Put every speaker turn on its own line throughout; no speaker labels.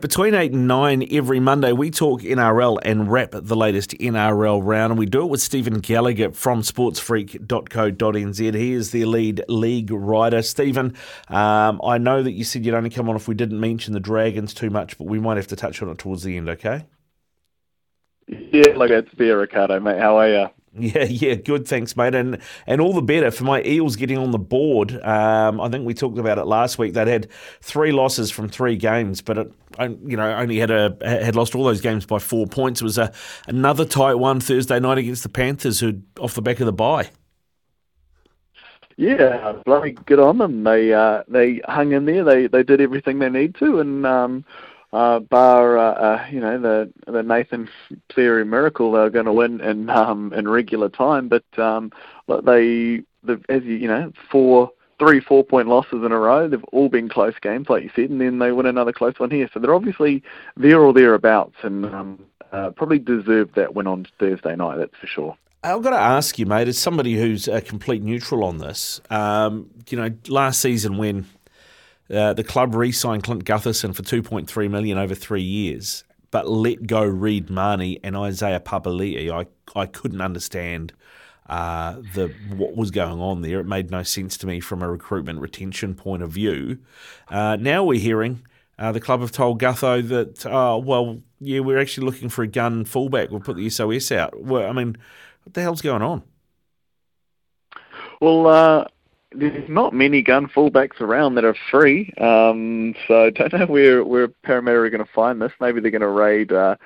Between 8 and 9 every Monday, we talk NRL and wrap the latest NRL round, and we do it with Stephen Gallagher from sportsfreak.co.nz. He is the lead league writer. Stephen, um, I know that you said you'd only come on if we didn't mention the Dragons too much, but we might have to touch on it towards the end, okay?
Yeah, look, it's fair, Ricardo, mate. How are you?
Yeah, yeah, good. Thanks, mate. And and all the better for my Eels getting on the board. Um, I think we talked about it last week. They'd had three losses from three games, but it, you know only had a had lost all those games by four points. It was a another tight one Thursday night against the Panthers, who off the back of the bye.
Yeah, bloody good on them. They uh, they hung in there. They they did everything they need to, and um, uh, bar uh, uh, you know the the Nathan Cleary miracle, they're going to win in um, in regular time. But um, they the as you you know four three four point losses in a row. They've all been close games, like you said, and then they win another close one here. So they're obviously there or thereabouts, and um, uh, probably deserve that win on Thursday night. That's for sure.
I've got to ask you, mate, as somebody who's a complete neutral on this, um, you know, last season when uh, the club re-signed Clint Gutherson for 2.3 million over three years, but let go Reed Mahoney and Isaiah Papali'i. I I couldn't understand uh, the what was going on there. It made no sense to me from a recruitment retention point of view. Uh, now we're hearing. Uh, the club have told Gutho that, oh, well, yeah, we're actually looking for a gun fullback. We'll put the SOS out. Well, I mean, what the hell's going on?
Well, uh, there's not many gun fullbacks around that are free. Um, so I don't know where where Parramatta are going to find this. Maybe they're going to raid uh,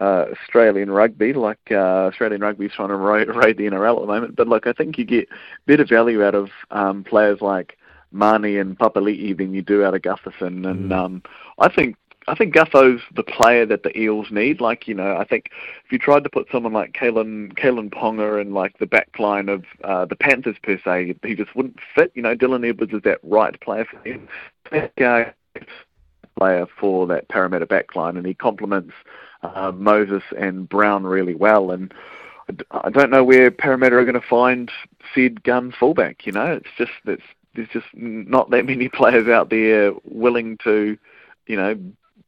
uh, Australian rugby, like uh, Australian rugby is trying to raid, raid the NRL at the moment. But look, I think you get better value out of um, players like Mahoney and Papali'i than you do out of Gutherson. And mm. um, I think I think Gutho's the player that the Eels need. Like, you know, I think if you tried to put someone like Kalyn, Kalyn Ponga in like the back line of uh, the Panthers per se, he just wouldn't fit. You know, Dylan Edwards is that right player for him. That player for that Parramatta backline, and he complements uh, Moses and Brown really well. And I don't know where Parramatta are going to find said gun fullback. You know, it's just it's there's just not that many players out there willing to, you know,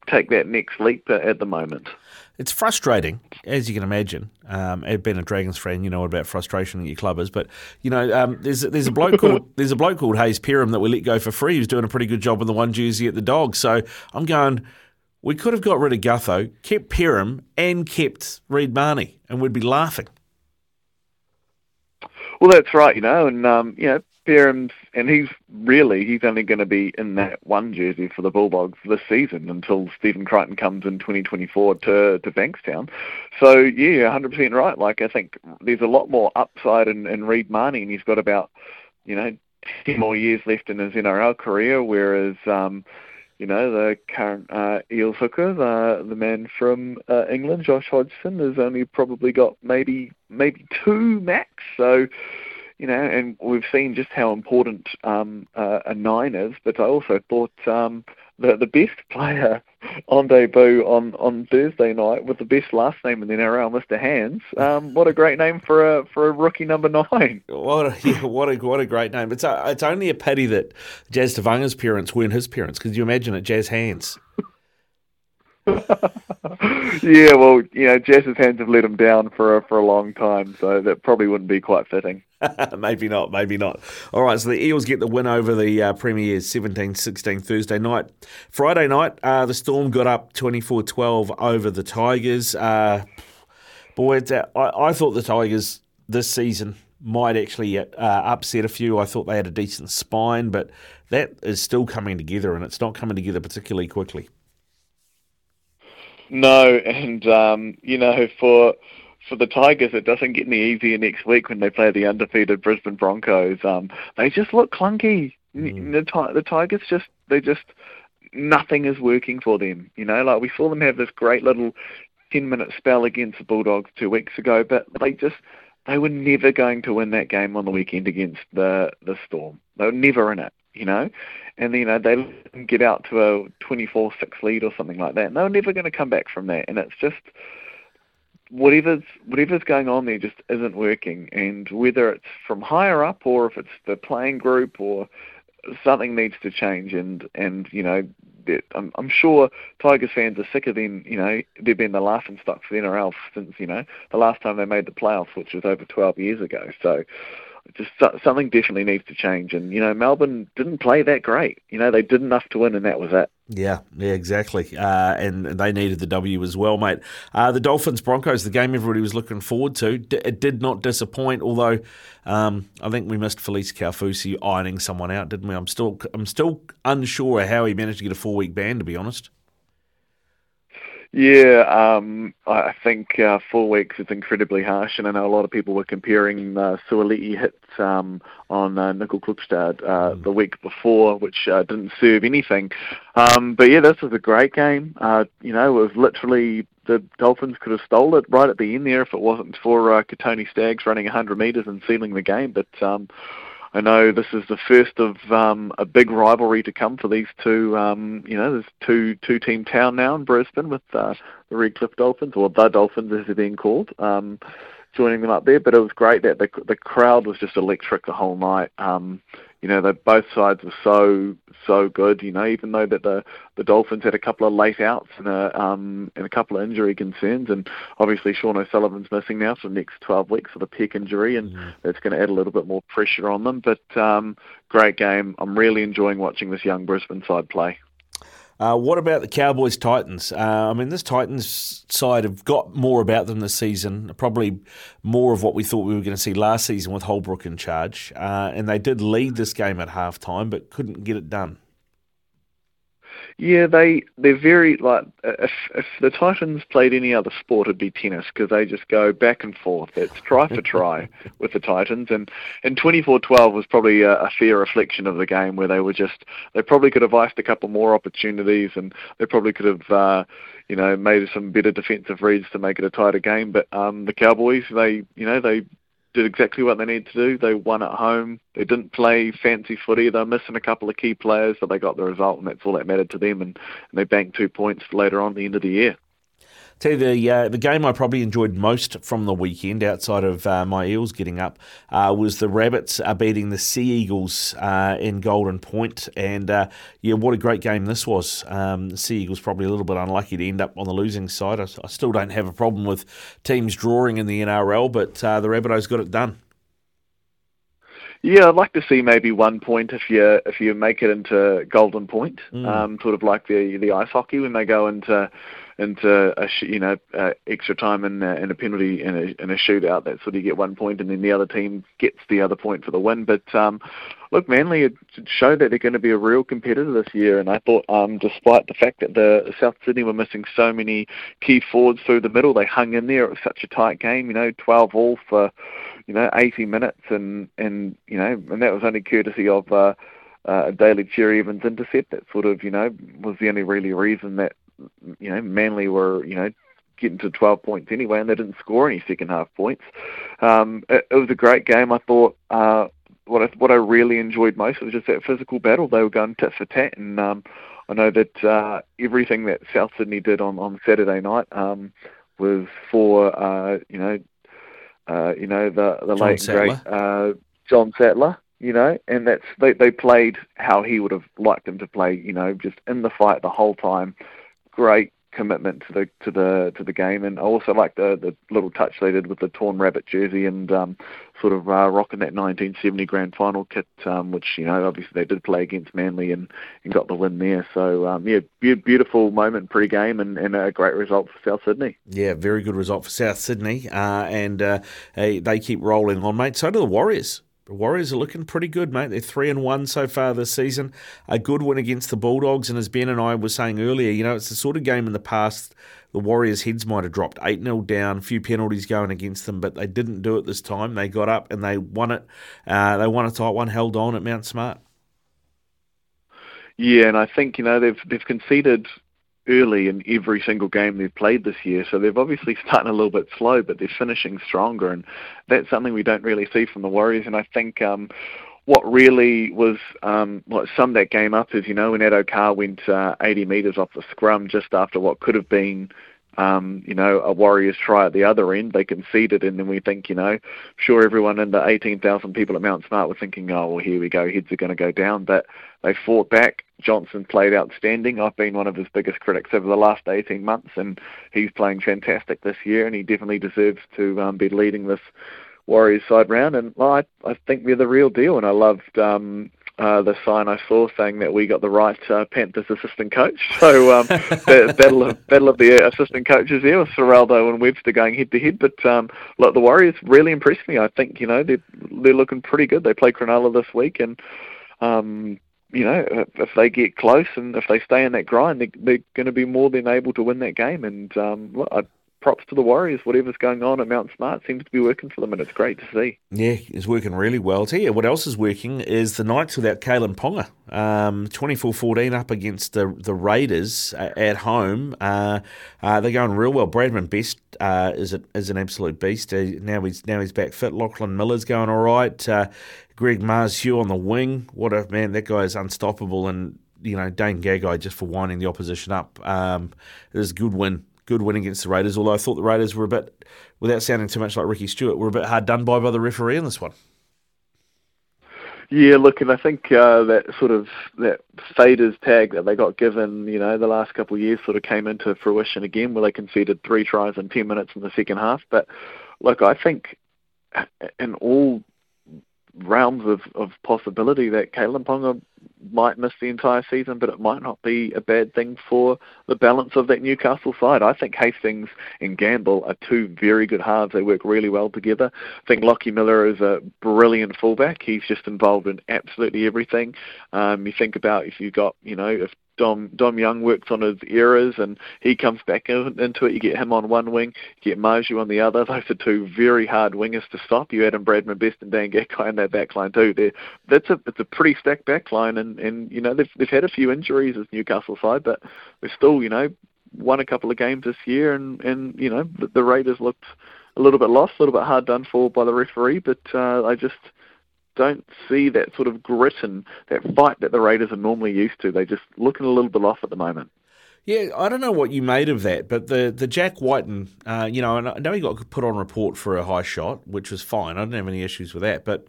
take that next leap at the moment.
It's frustrating, as you can imagine. Um, being a Dragons fan, you know about frustration at your club is. But you know, um, there's there's a bloke called there's a bloke called Hayze Perham that we let go for free. Who's doing a pretty good job in the one jersey at the Dogs. So I'm going. We could have got rid of Gutho, kept Perham, and kept Reed Mahoney, and we'd be laughing.
Well, that's right, you know, and um, you know, Perham's, and he's really he's only going to be in that one jersey for the Bulldogs this season until Stephen Crichton comes in 2024 to to Bankstown. So yeah, 100% right. Like I think there's a lot more upside in, in Reed Mahoney, and he's got about you know 10 more years left in his NRL career, whereas um, you know, the current uh, Eels hooker, the, the man from uh, England, Josh Hodgson, has only probably got maybe maybe two max. So, you know, and we've seen just how important um, uh, a nine is. But I also thought um, the the best player on debut on on Thursday night with the best last name in the NRL, Mr. Hands. Um, what a great name for a for a rookie number nine.
What a yeah, what a what a great name. It's a, it's only a pity that Jazz Tevaga's parents weren't his parents. because you imagine it, Jazz Hands?
yeah, well, you know, Jazz's hands have let him down for a, for a long time, so that probably wouldn't be quite fitting.
maybe not, maybe not. All right, so the Eels get the win over the uh, Premiers 17-16 Thursday night. Friday night, uh, the Storm got up 24-12 over the Tigers. Uh, boy, uh, I, I thought the Tigers this season might actually uh, upset a few. I thought they had a decent spine, but that is still coming together, and it's not coming together particularly quickly.
No, and um, you know, for for the Tigers, it doesn't get any easier next week when they play the undefeated Brisbane Broncos. Um, they just look clunky. Mm. The, the Tigers just they just nothing is working for them. You know, like we saw them have this great little ten minute spell against the Bulldogs two weeks ago, but they just they were never going to win that game on the weekend against the the Storm. They were never in it you know, and you know they get out to a 24-6 lead or something like that. And they're never going to come back from that, and it's just whatever's whatever's going on there just isn't working. And whether it's from higher up or if it's the playing group or something needs to change, and and you know I'm, I'm sure Tigers fans are sick of them. You know, they've been the laughing stock for the NRL since you know the last time they made the playoffs, which was over 12 years ago. So just something definitely needs to change. And you know, Melbourne didn't play that great. You know, they did enough to win, and that was it.
Yeah, yeah, exactly. Uh, and they needed the W as well, mate. Uh, the Dolphins Broncos, the game everybody was looking forward to, d- it did not disappoint. Although um, I think we missed Felise Kaufusi ironing someone out, didn't we? I'm still, I'm still unsure how he managed to get a four week ban. To be honest.
Yeah, um, I think uh, four weeks is incredibly harsh, and I know a lot of people were comparing uh, Suaalii hits um, on uh, Nickel Klubstad uh, mm. the week before, which uh, didn't serve anything. Um, but yeah, this was a great game. Uh, you know, it was literally the Dolphins could have stole it right at the end there if it wasn't for uh, Kotoni Staggs running 100 metres and sealing the game. But um, I know this is the first of um, a big rivalry to come for these two. Um, you know, there's two two team town now in Brisbane with uh, the Redcliffe Dolphins, or the Dolphins as they're being called, um, joining them up there. But it was great that the the crowd was just electric the whole night. Um, you know, that both sides were so so good. You know, even though that the the Dolphins had a couple of late outs and a um and a couple of injury concerns, and obviously Sean O'Sullivan's missing now for the next 12 weeks with a pec injury, and mm-hmm. that's going to add a little bit more pressure on them. But um, great game. I'm really enjoying watching this young Brisbane side play.
Uh, what about the Cowboys Titans? Uh, I mean, this Titans side have got more about them this season, probably more of what we thought we were going to see last season with Holbrook in charge. Uh, and they did lead this game at halftime, but couldn't get it done.
Yeah, they they're very like if if the Titans played any other sport, it'd be tennis because they just go back and forth. It's try for try with the Titans, and and 24-12 was probably a, a fair reflection of the game where they were just they probably could have iced a couple more opportunities, and they probably could have. Uh, you know, made some better defensive reads to make it a tighter game. But um, the Cowboys, they, you know, they did exactly what they needed to do. They won at home. They didn't play fancy footy. They were missing a couple of key players, but they got the result, and that's all that mattered to them. And, and they banked two points later on the end of the year.
Tell you the uh, the game I probably enjoyed most from the weekend, outside of uh, my Eels getting up, uh, was the Rabbits uh, beating the Sea Eagles uh, in Golden Point, and uh, yeah, what a great game this was. Um, the Sea Eagles probably a little bit unlucky to end up on the losing side. I, I still don't have a problem with teams drawing in the NRL, but the Rabbitohs got it done.
Yeah, I'd like to see maybe one point if you if you make it into Golden Point, mm. um, sort of like the the ice hockey when they go into into a you know uh, extra time and, uh, and a penalty in a, in a shootout. That's sort of you get one point, and then the other team gets the other point for the win. But um, look, Manly it showed that they're going to be a real competitor this year, and I thought, um, despite the fact that the South Sydney were missing so many key forwards through the middle, they hung in there. It was such a tight game, you know, 12 all for you know 80 minutes, and and you know, and that was only courtesy of. Uh, uh, a Daly Cherry Evans intercept that sort of, you know, was the only really reason that you know, Manly were, you know, getting to 12 points anyway, and they didn't score any second half points. Um, it, it was a great game. I thought uh, what I, what I really enjoyed most was just that physical battle. They were going tit for tat, and um, I know that uh, everything that South Sydney did on on Saturday night um, was for uh, you know, uh, you know the the John late Sattler. great uh, John Sattler you know, and that's they they played how he would have liked them to play, you know, just in the fight the whole time, great commitment to the to the to the game, and I also like the the little touch they did with the torn rabbit jersey and um, sort of uh, rocking that 1970 grand final kit, um, which you know obviously they did play against Manly and, and got the win there. So um, yeah, be- beautiful moment pre-game and, and a great result for South Sydney.
Yeah, very good result for South Sydney, uh, and uh, they keep rolling on, mate. So do the Warriors. The Warriors are looking pretty good, mate. They're three and one so far this season. A good win against the Bulldogs, and as Ben and I were saying earlier, you know, it's the sort of game in the past the Warriors' heads might have dropped eight 0 down, few penalties going against them, but they didn't do it this time. They got up and they won it. Uh, they won a tight one, held on at Mount Smart.
Yeah, and I think you know they've they've conceded early in every single game they've played this year. So they've obviously starting a little bit slow, but they're finishing stronger, and that's something we don't really see from the Warriors. And I think um, what really was um, what summed that game up is, you know, when Addo Carr went uh, 80 metres off the scrum just after what could have been um, you know, a Warriors try at the other end. They conceded, and then we think, you know, sure, everyone in the 18,000 people at Mount Smart were thinking, oh, well, here we go, heads are going to go down. But they fought back. Johnson played outstanding. I've been one of his biggest critics over the last 18 months, and he's playing fantastic this year, and he definitely deserves to um, be leading this Warriors side round. And well, I, I think we're the real deal, and I loved. Um, uh, the sign I saw saying that we got the right uh, Panthers assistant coach. So um, battle of battle of the assistant coaches there with Ciraldo and Webster going head to head. But um, look, the Warriors really impressed me. I think you know they're they're looking pretty good. They play Cronulla this week, and um, you know if, they get close and if they stay in that grind, they, they're going to be more than able to win that game. And um, I props to the Warriors. Whatever's going on at Mount Smart seems to be working for them, and it's great to see.
Yeah, it's working really well. You what else is working is the Knights without Kalyn Ponga. Um, 24-14 up against the the Raiders at home. Uh, uh, they're going real well. Bradman Best uh, is a, is an absolute beast. Uh, now he's now he's back fit. Lachlan Miller's going all right. Uh, Greg Marzhew on the wing. What a man! That guy is unstoppable and you know, Dane Gagai just for winding the opposition up. Um, a good win good win against the Raiders, although I thought the Raiders were a bit, without sounding too much like Ricky Stuart, were a bit hard done by by the referee in this one.
Yeah, look, and I think uh, that sort of that faders tag that they got given, you know, the last couple of years sort of came into fruition again, where they conceded three tries in ten minutes in the second half. But look, I think in all realms of, of possibility that Kalyn Ponga might miss the entire season, but it might not be a bad thing for the balance of that Newcastle side. I think Hastings and Gamble are two very good halves. They work really well together. I think Lockie Miller is a brilliant fullback. He's just involved in absolutely everything. Um, you think about if you've got, you know, if Dom Dom Young works on his errors and he comes back in, into it. You get him on one wing, you get Marzhew on the other. Those are two very hard wingers to stop. You add in Bradman Best and Dan Gagai in that back line too. They're, that's a it's a pretty stacked back line and, and you know they've they've had a few injuries as Newcastle side, but they're still, you know, won a couple of games this year and, and you know, the, the Raiders looked a little bit lost, a little bit hard done for by the referee, but uh, I just don't see that sort of grit and that fight that the Raiders are normally used to. They're just looking a little bit off at the moment.
Yeah, I don't know what you made of that, but the the Jack Wighton, uh, you know, and I know he got put on report for a high shot, which was fine. I didn't have any issues with that. But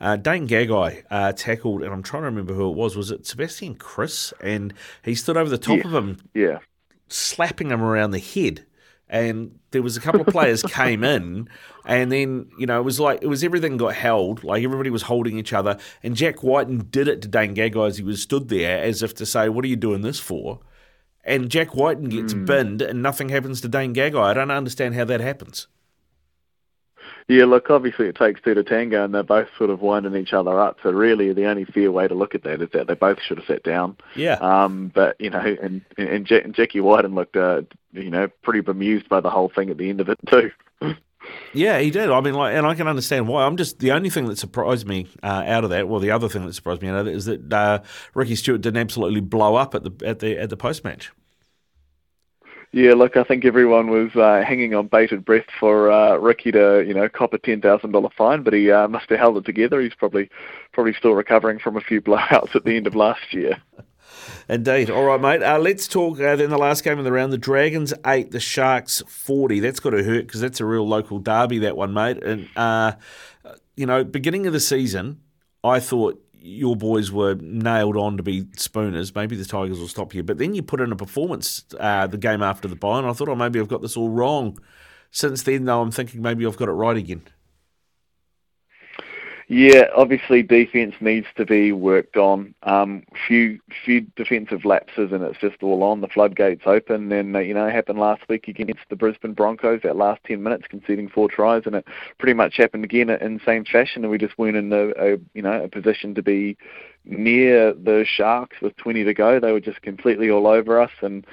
uh, Dane Gagai uh, tackled, and I'm trying to remember who it was. Was it Sebastian Kris? And he stood over the top
yeah.
of him,
yeah,
slapping him around the head and there was a couple of players came in and then you know it was like it was everything got held like everybody was holding each other and Jack Wighton did it to Dane Gagai as he was stood there as if to say what are you doing this for and Jack Wighton gets mm. binned and nothing happens to Dane Gagai I don't understand how that happens
yeah, look, obviously it takes two to tango, and they're both sort of winding each other up. So really, the only fair way to look at that is that they both should have sat down.
Yeah.
Um, but you know, and and, Jack, and Jackie Wighton looked, uh, you know, pretty bemused by the whole thing at the end of it too.
Yeah, he did. I mean, like, and I can understand why. I'm just the only thing that surprised me uh, out of that. Well, the other thing that surprised me out of it is that uh, Ricky Stuart didn't absolutely blow up at the at the at the post match.
Yeah, look, I think everyone was uh, hanging on bated breath for uh, Ricky to, you know, cop a ten thousand dollar fine, but he uh, must have held it together. He's probably probably still recovering from a few blowouts at the end of last year.
Indeed. All right, mate. Uh, let's talk uh, then the last game of the round. The Dragons eight, the Sharks forty. That's got to hurt because that's a real local derby. That one, mate. And uh, you know, beginning of the season, I thought your boys were nailed on to be spooners. Maybe the Tigers will stop you. But then you put in a performance uh, the game after the bye, and I thought, oh, maybe I've got this all wrong. Since then, though, I'm thinking maybe I've got it right again.
Yeah, obviously defense needs to be worked on. Um, few few defensive lapses, and it's just all on. The floodgates open, and uh, you know, it happened last week against the Brisbane Broncos. That last ten minutes, conceding four tries, and it pretty much happened again in same fashion. And we just weren't in a, a you know a position to be near the Sharks with 20 to go. They were just completely all over us, and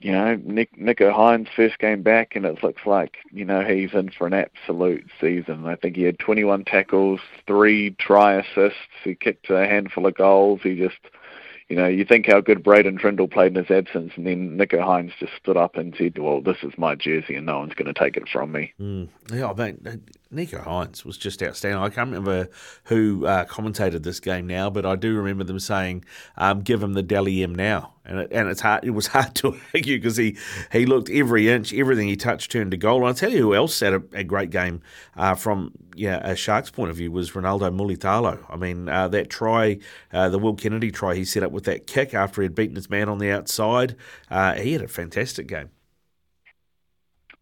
you know, Nick Nicho Hynes first game back, and it looks like you know he's in for an absolute season. I think he had 21 tackles, three try assists. He kicked a handful of goals. He just, you know, you think how good Braydon Trindall played in his absence, and then Nicho Hynes just stood up and said, "Well, this is my jersey, and no one's going to take it from me."
Mm. Yeah, I mean, Nicho Hynes was just outstanding. I can't remember who uh, commentated this game now, but I do remember them saying, um, "Give him the Dally M now," and it, and it's hard. It was hard to argue because he he looked every inch, everything he touched turned to goal. And I'll tell you who else had a, a great game uh, from yeah a Sharks point of view was Ronaldo Mulitalo. I mean uh, that try, uh, the Will Kennedy try he set up with that kick after he had beaten his man on the outside. Uh, he had a fantastic game.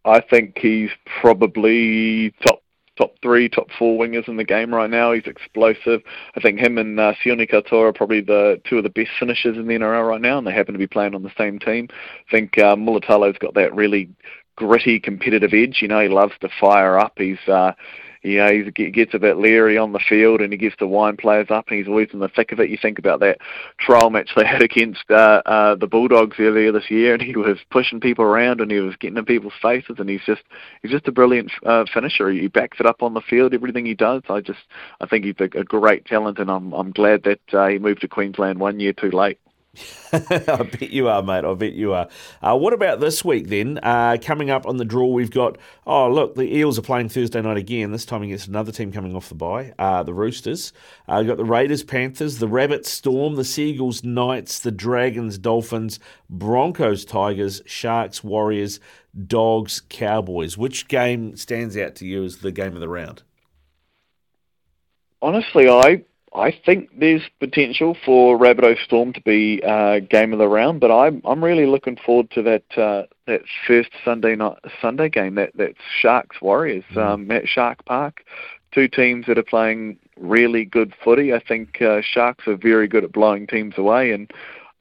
I think he's probably top top three, top four wingers in the game right now. He's explosive. I think him and uh, Sione Katoa are probably the two of the best finishers in the NRL right now, and they happen to be playing on the same team. I think uh, Mulitalo's got that really gritty, competitive edge. You know, he loves to fire up. He's uh, you know, he gets a bit leery on the field and he gets to wind players up and he's always in the thick of it. You think about that trial match they had against uh, uh, the Bulldogs earlier this year and he was pushing people around and he was getting in people's faces and he's just he's just a brilliant uh, finisher. He backs it up on the field, everything he does. I just I think he's a, a great talent and I'm I'm glad that uh, he moved to Queensland one year too late.
I bet you are, mate. I bet you are. Uh, what about this week then? Uh, coming up on the draw, we've got. Oh, look, the Eels are playing Thursday night again. This time against another team coming off the bye, uh, the Roosters. Uh, we've got the Raiders, Panthers, the Rabbits, Storm, the Seagulls, Knights, the Dragons, Dolphins, Broncos, Tigers, Sharks, Warriors, Dogs, Cowboys. Which game stands out to you as the game of the round?
Honestly, I I think there's potential for Rabbitoh Storm to be uh, game of the round, but I'm I'm really looking forward to that uh, that first Sunday night Sunday game that that Sharks Warriors mm. um, at Shark Park, two teams that are playing really good footy. I think uh, Sharks are very good at blowing teams away, and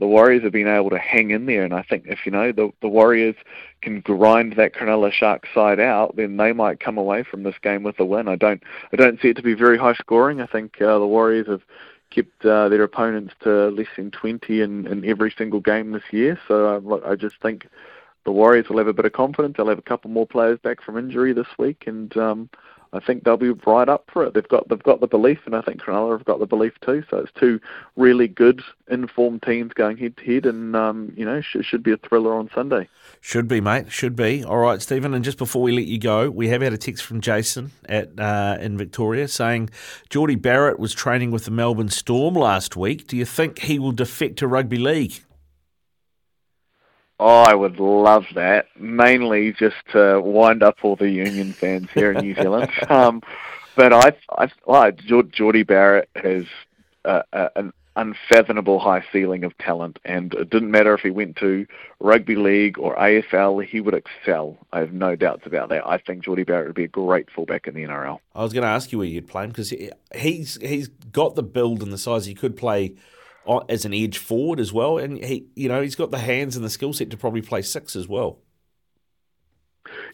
the Warriors have been able to hang in there. And I think if you know the the Warriors can grind that Cronulla Sharks side out, then they might come away from this game with a win. I don't I don't see it to be very high scoring. I think uh, the Warriors have kept uh, their opponents to less than 20 in, in every single game this year. So uh, I just think the Warriors will have a bit of confidence. They'll have a couple more players back from injury this week, and um, I think they'll be right up for it. They've got they've got the belief, and I think Cronulla have got the belief too. So it's two really good, informed teams going head to head, and um, you know should, should be a thriller on Sunday.
Should be, mate. Should be. All right, Stephen. And just before we let you go, we have had a text from Jason at uh, in Victoria saying Jordie Barrett was training with the Melbourne Storm last week. Do you think he will defect to rugby league?
Oh, I would love that. Mainly just to wind up all the Union fans here in New Zealand. Um, but I, I, well, Jordie Barrett has uh, uh, an unfathomable high ceiling of talent, and it didn't matter if he went to rugby league or AFL, he would excel. I have no doubts about that. I think Jordie Barrett would be a great fullback in the NRL.
I was going to ask you where you'd play him because he's he's got the build and the size. He could play as an edge forward as well, and he, you know, he's got the hands and the skill set to probably play six as well.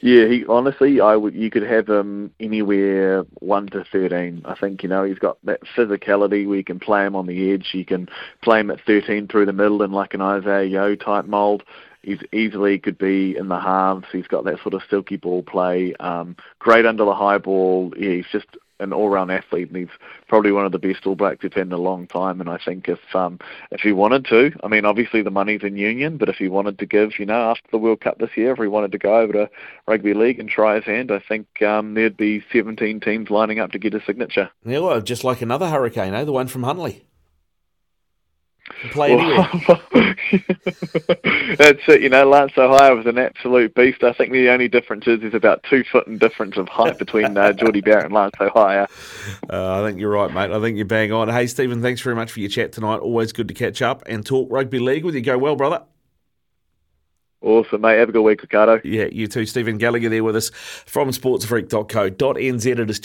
Yeah, he honestly, I would. You could have him anywhere one to thirteen. I think you know he's got that physicality where you can play him on the edge. You can play him at thirteen through the middle in like an Isaah Yeo type mold. He's easily could be in the halves. He's got that sort of silky ball play. Um, great under the high ball. Yeah, he's just an all-round athlete, and he's probably one of the best All Blacks we've in a long time. And I think if um, if he wanted to, I mean, obviously the money's in Union, but if he wanted to give, you know, after the World Cup this year, if he wanted to go over to rugby league and try his hand, I think um, there'd be 17 teams lining up to get a signature.
Yeah, well, just like another hurricane, eh? The one from Huntly play anywhere.
That's it. You know, Lance Hohaia was an absolute beast. I think the only difference is there's about two foot in difference of height between uh, Jordie Barrett and Lance Hohaia.
Uh, I think you're right, mate. I think you're bang on. Hey, Stephen, thanks very much for your chat tonight. Always good to catch up and talk rugby league with you. Go well, brother.
Awesome, mate. Have a good week, Ricardo.
Yeah, you too. Stephen Gallagher there with us from sportsfreak.co.nz. It is